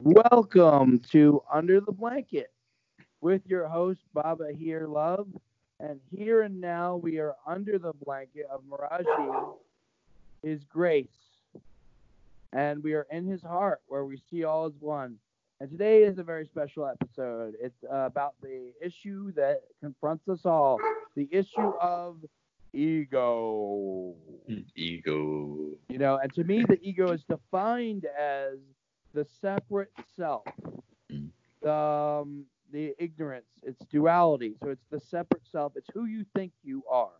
Welcome to Under the Blanket with your host, Baba Here Love. And here and now, we are under the blanket of Maharajji, His grace. And we are in His heart where we see all as one. And today is a very special episode. It's about the issue that confronts us all the issue of ego. Ego. You know, and to me, the ego is defined as the separate self, Mm. the, um, the ignorance, it's duality. So it's the separate self, it's who you think you are.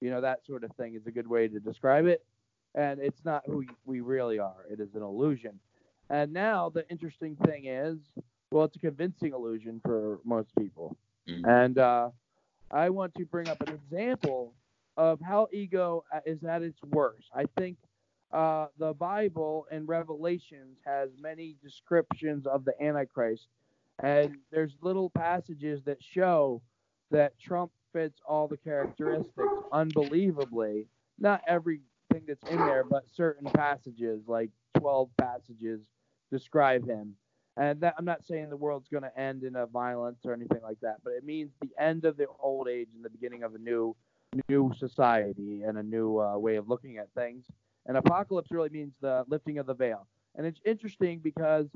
You know, that sort of thing is a good way to describe it. And it's not who we really are, it is an illusion. And now the interesting thing is, well, it's a convincing illusion for most people. Mm. And uh, I want to bring up an example of how ego uh, is at its worst. I think uh, the Bible and Revelations has many descriptions of the Antichrist, and there's little passages that show that Trump fits all the characteristics unbelievably. Not everything that's in there, but certain passages, like 12 passages, describe him. And that, I'm not saying the world's going to end in a violence or anything like that, but it means the end of the old age and the beginning of a new, new society and a new uh, way of looking at things. And apocalypse really means the lifting of the veil. And it's interesting because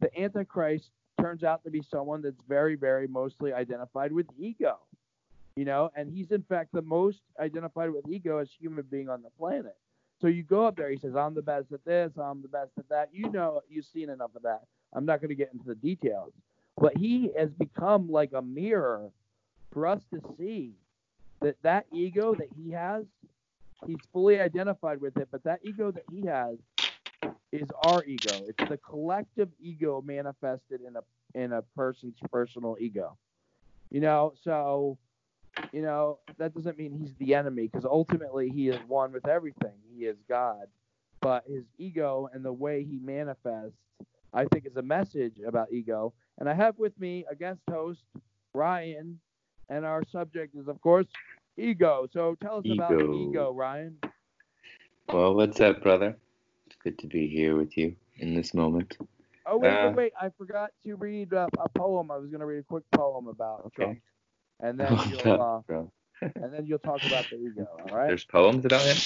the Antichrist turns out to be someone that's very, very mostly identified with ego. You know, and he's in fact the most identified with ego as human being on the planet. So you go up there, he says, I'm the best at this, I'm the best at that. You know, you've seen enough of that. I'm not going to get into the details. But he has become like a mirror for us to see that that ego that he has, he's fully identified with it, but that ego that he has is our ego. It's the collective ego manifested in a in a person's personal ego. You know, so you know, that doesn't mean he's the enemy because ultimately he is one with everything. He is God. But his ego and the way he manifests, I think, is a message about ego. And I have with me a guest host, Ryan, and our subject is, of course, ego. So tell us about Ego. ego, Ryan. Well, what's up, brother? It's good to be here with you in this moment. Oh, wait, Uh, wait, wait. I forgot to read a, a poem. I was going to read a quick poem about Okay. Trump. And then you'll, uh, and then you'll talk about the ego. All right. There's poems about him?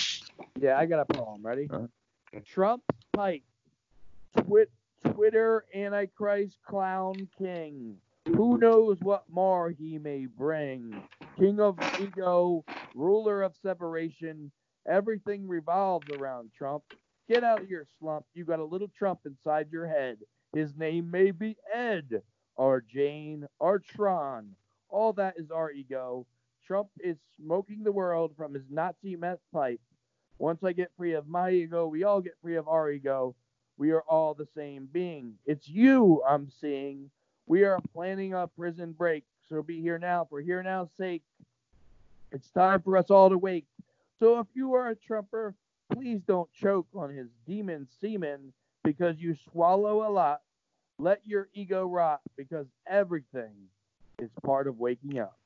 Yeah, I got a poem. Ready? Huh? Okay. Trump's pipe. Twit, Twitter Antichrist Clown King. Who knows what more he may bring? King of ego, ruler of separation. Everything revolves around Trump. Get out of your slump. You got a little Trump inside your head. His name may be Ed, or Jane, or Tron. All that is our ego. Trump is smoking the world from his Nazi meth pipe. Once I get free of my ego, we all get free of our ego. We are all the same being. It's you I'm seeing. We are planning a prison break. So be here now for here now's sake. It's time for us all to wake. So if you are a Trumper, please don't choke on his demon semen because you swallow a lot. Let your ego rot because everything is part of waking up.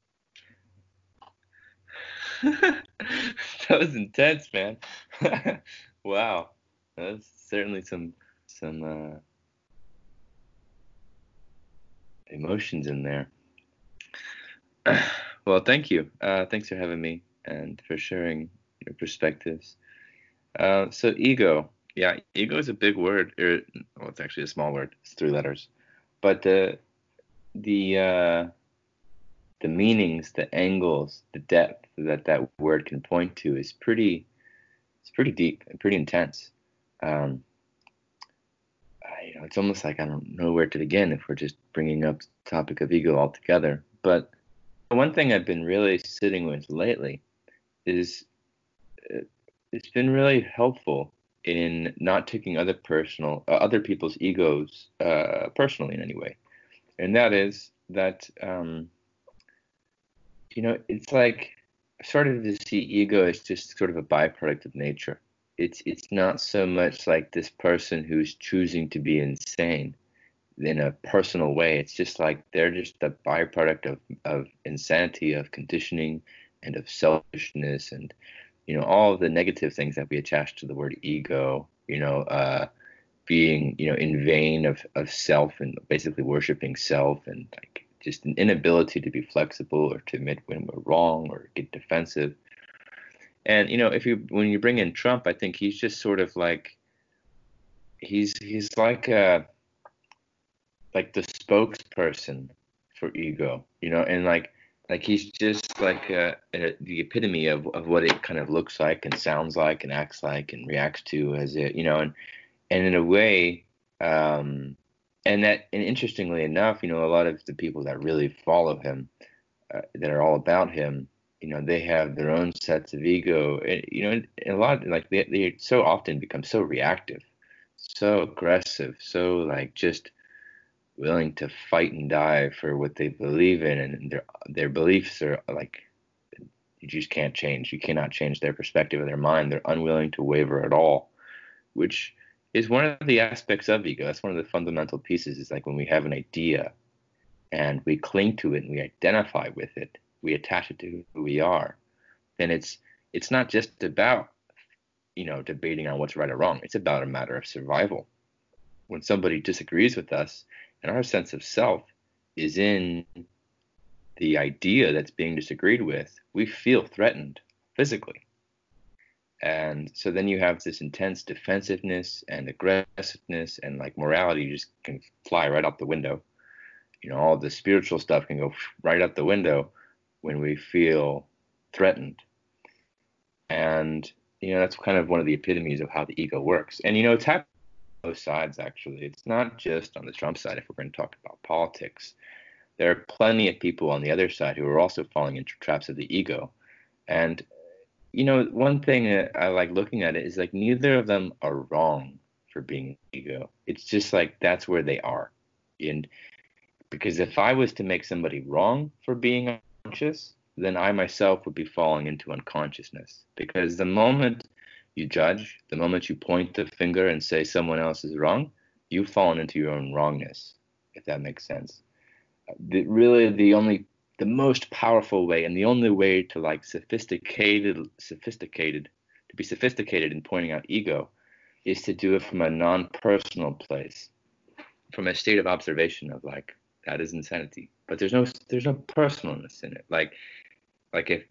that was intense, man. wow. That's certainly some some uh, emotions in there. well, thank you. Uh, thanks for having me and for sharing your perspectives. Uh, so ego, yeah, ego is a big word. Or, well, it's actually a small word. It's three letters, but uh, the uh, the meanings, the angles, the depth that that word can point to is pretty. It's pretty deep and pretty intense. Um, it's almost like I don't know where to begin if we're just bringing up the topic of ego altogether. But one thing I've been really sitting with lately is uh, it's been really helpful in not taking other personal, uh, other people's egos uh, personally in any way, and that is that um, you know it's like started to see ego as just sort of a byproduct of nature. It's it's not so much like this person who's choosing to be insane in a personal way. It's just like they're just a byproduct of, of insanity, of conditioning, and of selfishness, and you know all the negative things that we attach to the word ego. You know, uh, being, you know, in vain of, of self and basically worshiping self and like just an inability to be flexible or to admit when we're wrong or get defensive. And you know, if you when you bring in Trump, I think he's just sort of like he's he's like a like the spokesperson for ego, you know, and like like he's just like a, a, the epitome of, of what it kind of looks like and sounds like and acts like and reacts to as it, you know, and and in a way, um, and that and interestingly enough, you know, a lot of the people that really follow him, uh, that are all about him, you know, they have their own sets of ego, and, you know, a lot like they they so often become so reactive, so aggressive, so like just willing to fight and die for what they believe in, and their their beliefs are like you just can't change. You cannot change their perspective of their mind. They're unwilling to waver at all, which is one of the aspects of ego. That's one of the fundamental pieces. Is like when we have an idea and we cling to it and we identify with it, we attach it to who we are, then it's it's not just about you know debating on what's right or wrong. It's about a matter of survival. When somebody disagrees with us and our sense of self is in the idea that's being disagreed with, we feel threatened physically. And so then you have this intense defensiveness and aggressiveness and like morality just can fly right out the window. You know, all the spiritual stuff can go right out the window when we feel threatened. And, you know, that's kind of one of the epitomes of how the ego works. And, you know, it's happening both sides, actually. It's not just on the Trump side, if we're going to talk about politics. There are plenty of people on the other side who are also falling into traps of the ego. And, you know, one thing I like looking at it is like neither of them are wrong for being ego. It's just like that's where they are. And because if I was to make somebody wrong for being unconscious, then I myself would be falling into unconsciousness. Because the moment you judge, the moment you point the finger and say someone else is wrong, you've fallen into your own wrongness, if that makes sense. The, really, the only, the most powerful way and the only way to like sophisticated, sophisticated, to be sophisticated in pointing out ego is to do it from a non personal place, from a state of observation of like, that is insanity. But there's no, there's no personalness in it. Like, like if,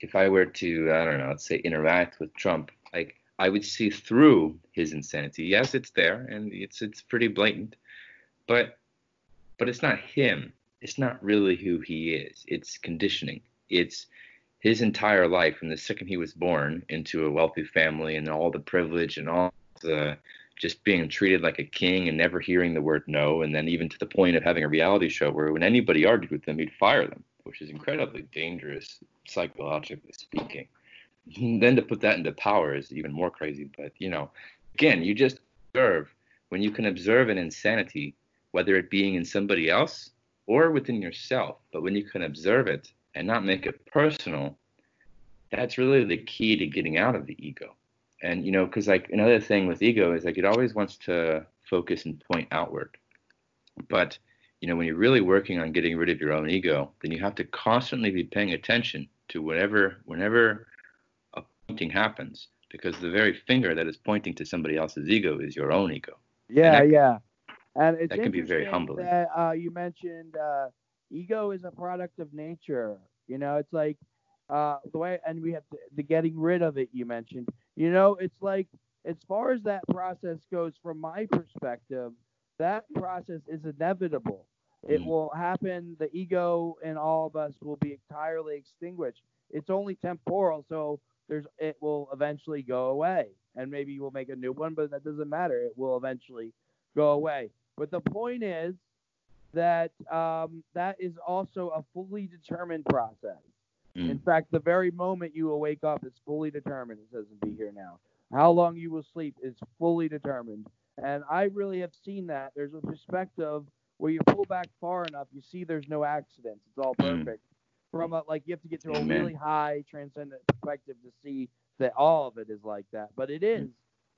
if I were to, I don't know, let's say interact with Trump like I would see through his insanity. Yes, it's there and it's it's pretty blatant, but but it's not him. It's not really who he is. It's conditioning. It's his entire life from the second he was born into a wealthy family and all the privilege and all the just being treated like a king and never hearing the word no and then even to the point of having a reality show where when anybody argued with them, he'd fire them which is incredibly dangerous psychologically speaking then to put that into power is even more crazy. But you know, again, you just observe when you can observe an insanity, whether it being in somebody else or within yourself. But when you can observe it and not make it personal, that's really the key to getting out of the ego. And you know, because like another thing with ego is like it always wants to focus and point outward. But you know, when you're really working on getting rid of your own ego, then you have to constantly be paying attention to whatever, whenever a pointing happens because the very finger that is pointing to somebody else's ego is your own ego. Yeah, and that, yeah. And it's that can be very humbling. That uh, you mentioned uh, ego is a product of nature. You know, it's like uh, the way, and we have the getting rid of it. You mentioned. You know, it's like as far as that process goes, from my perspective, that process is inevitable. It mm. will happen. The ego in all of us will be entirely extinguished. It's only temporal, so there's it will eventually go away, and maybe you will make a new one, but that doesn't matter. It will eventually go away. But the point is that um, that is also a fully determined process. Mm. In fact, the very moment you will wake up is fully determined. It doesn't Be Here Now. How long you will sleep is fully determined. And I really have seen that. There's a perspective where you pull back far enough, you see there's no accidents. It's all mm. perfect from a like you have to get to a really high transcendent perspective to see that all of it is like that. But it is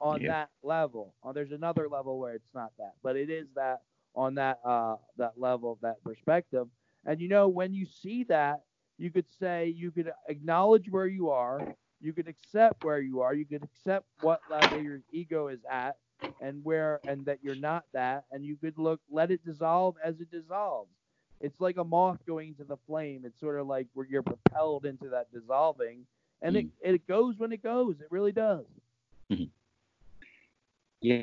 on yeah. that level. Uh, there's another level where it's not that, but it is that on that uh that level, that perspective. And you know, when you see that, you could say you could acknowledge where you are, you could accept where you are, you could accept what level your ego is at, and where and that you're not that. And you could look let it dissolve as it dissolves. It's like a moth going into the flame. It's sort of like where you're propelled into that dissolving. And mm. it, it goes when it goes. It really does. Mm-hmm. yeah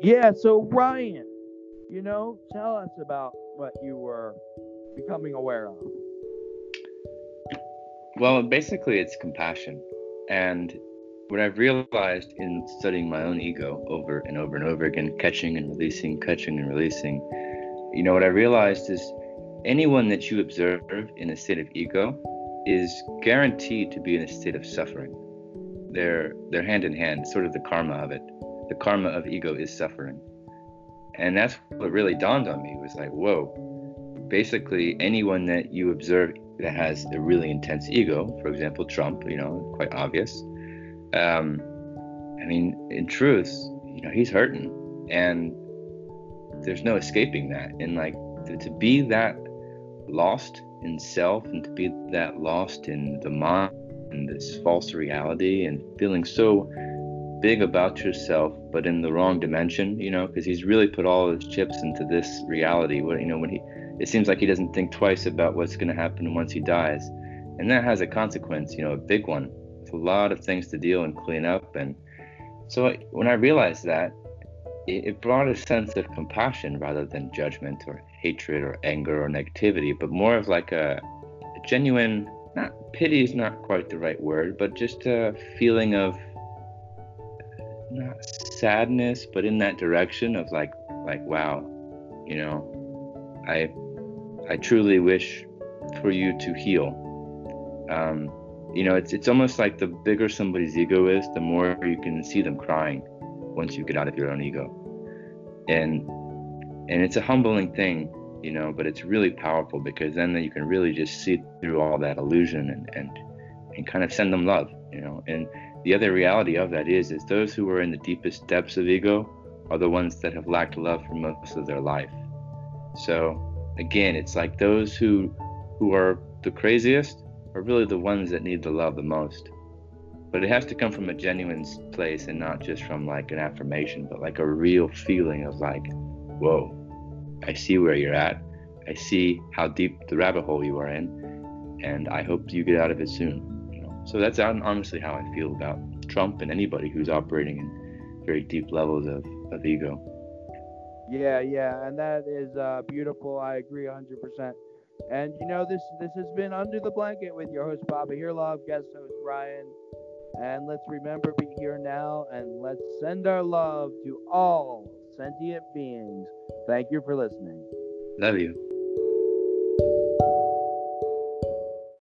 Yeah, so Ryan, you know, tell us about what you were becoming aware of. Well, basically, it's compassion. And what I've realized in studying my own ego over and over and over again, catching and releasing, catching and releasing, you know, what I realized is anyone that you observe in a state of ego is guaranteed to be in a state of suffering. They're they're hand in hand, sort of the karma of it the karma of ego is suffering. And that's what really dawned on me was like, whoa, basically anyone that you observe that has a really intense ego, for example, Trump, you know, quite obvious. Um, I mean, in truth, you know, he's hurting and there's no escaping that. And like to, be that lost in self and to be that lost in the mind and this false reality and feeling so big about yourself, but in the wrong dimension, you know, because he's really put all his chips into this reality. Where you know, when he, it seems like he doesn't think twice about what's going to happen once he dies, and that has a consequence, you know, a big one. It's a lot of things to deal and clean up, and so when I realized that, it, it brought a sense of compassion rather than judgment or hatred or anger or negativity, but more of like a, a genuine. Not pity is not quite the right word, but just a feeling of not sadness, but in that direction of like like wow, you know, I I truly wish for you to heal. Um, you know, it's it's almost like the bigger somebody's ego is, the more you can see them crying once you get out of your own ego. And and it's a humbling thing, you know, but it's really powerful because then you can really just see through all that illusion and and and kind of send them love, you know. And the other reality of that is, is those who are in the deepest depths of ego are the ones that have lacked love for most of their life. So again, it's like those who who are the craziest are really the ones that need the love the most. But it has to come from a genuine place and not just from like an affirmation, but like a real feeling of like, whoa, I see where you're at. I see how deep the rabbit hole you are in, and I hope you get out of it soon. So that's honestly how I feel about Trump and anybody who's operating in very deep levels of, of ego. Yeah, yeah, and that is uh, beautiful. I agree 100%. And you know, this this has been Under the Blanket with your host Baba Love, guest host Ryan. And let's remember be here now and let's send our love to all sentient beings. Thank you for listening. Love you.